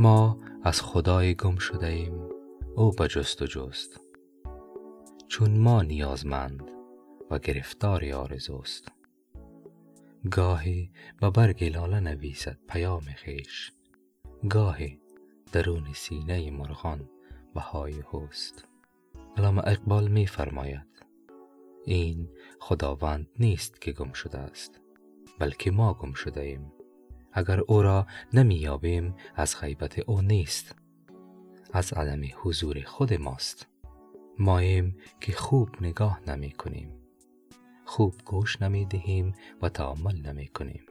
ما از خدای گم شده ایم او به جست و جست. چون ما نیازمند و گرفتار آرزوست. گاهی به برگ لاله نویسد پیام خویش. گاهی درون سینه مرغان بهای هست علامه اقبال می فرماید این خداوند نیست که گم شده است بلکه ما گم شده ایم اگر او را نمییابیم از غیبت او نیست. از عدم حضور خود ماست. ماییم که خوب نگاه نمی کنیم. خوب گوش نمی دهیم و تعامل نمی کنیم.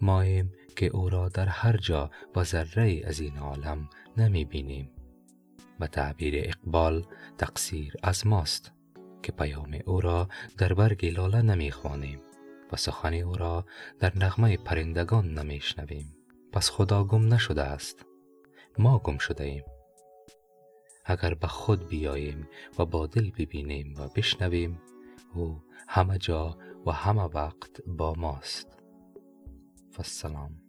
ماییم که او را در هر جا و ذره از این عالم نمی بینیم. به تعبیر اقبال تقصیر از ماست که پیام او را در برگ لاله نمی خوانیم. و سخن او را در نغمه پرندگان نمی شنویم پس خدا گم نشده است. ما گم شده ایم. اگر به خود بیاییم و با دل ببینیم و بشنویم او همه جا و همه وقت با ماست. فالسلام.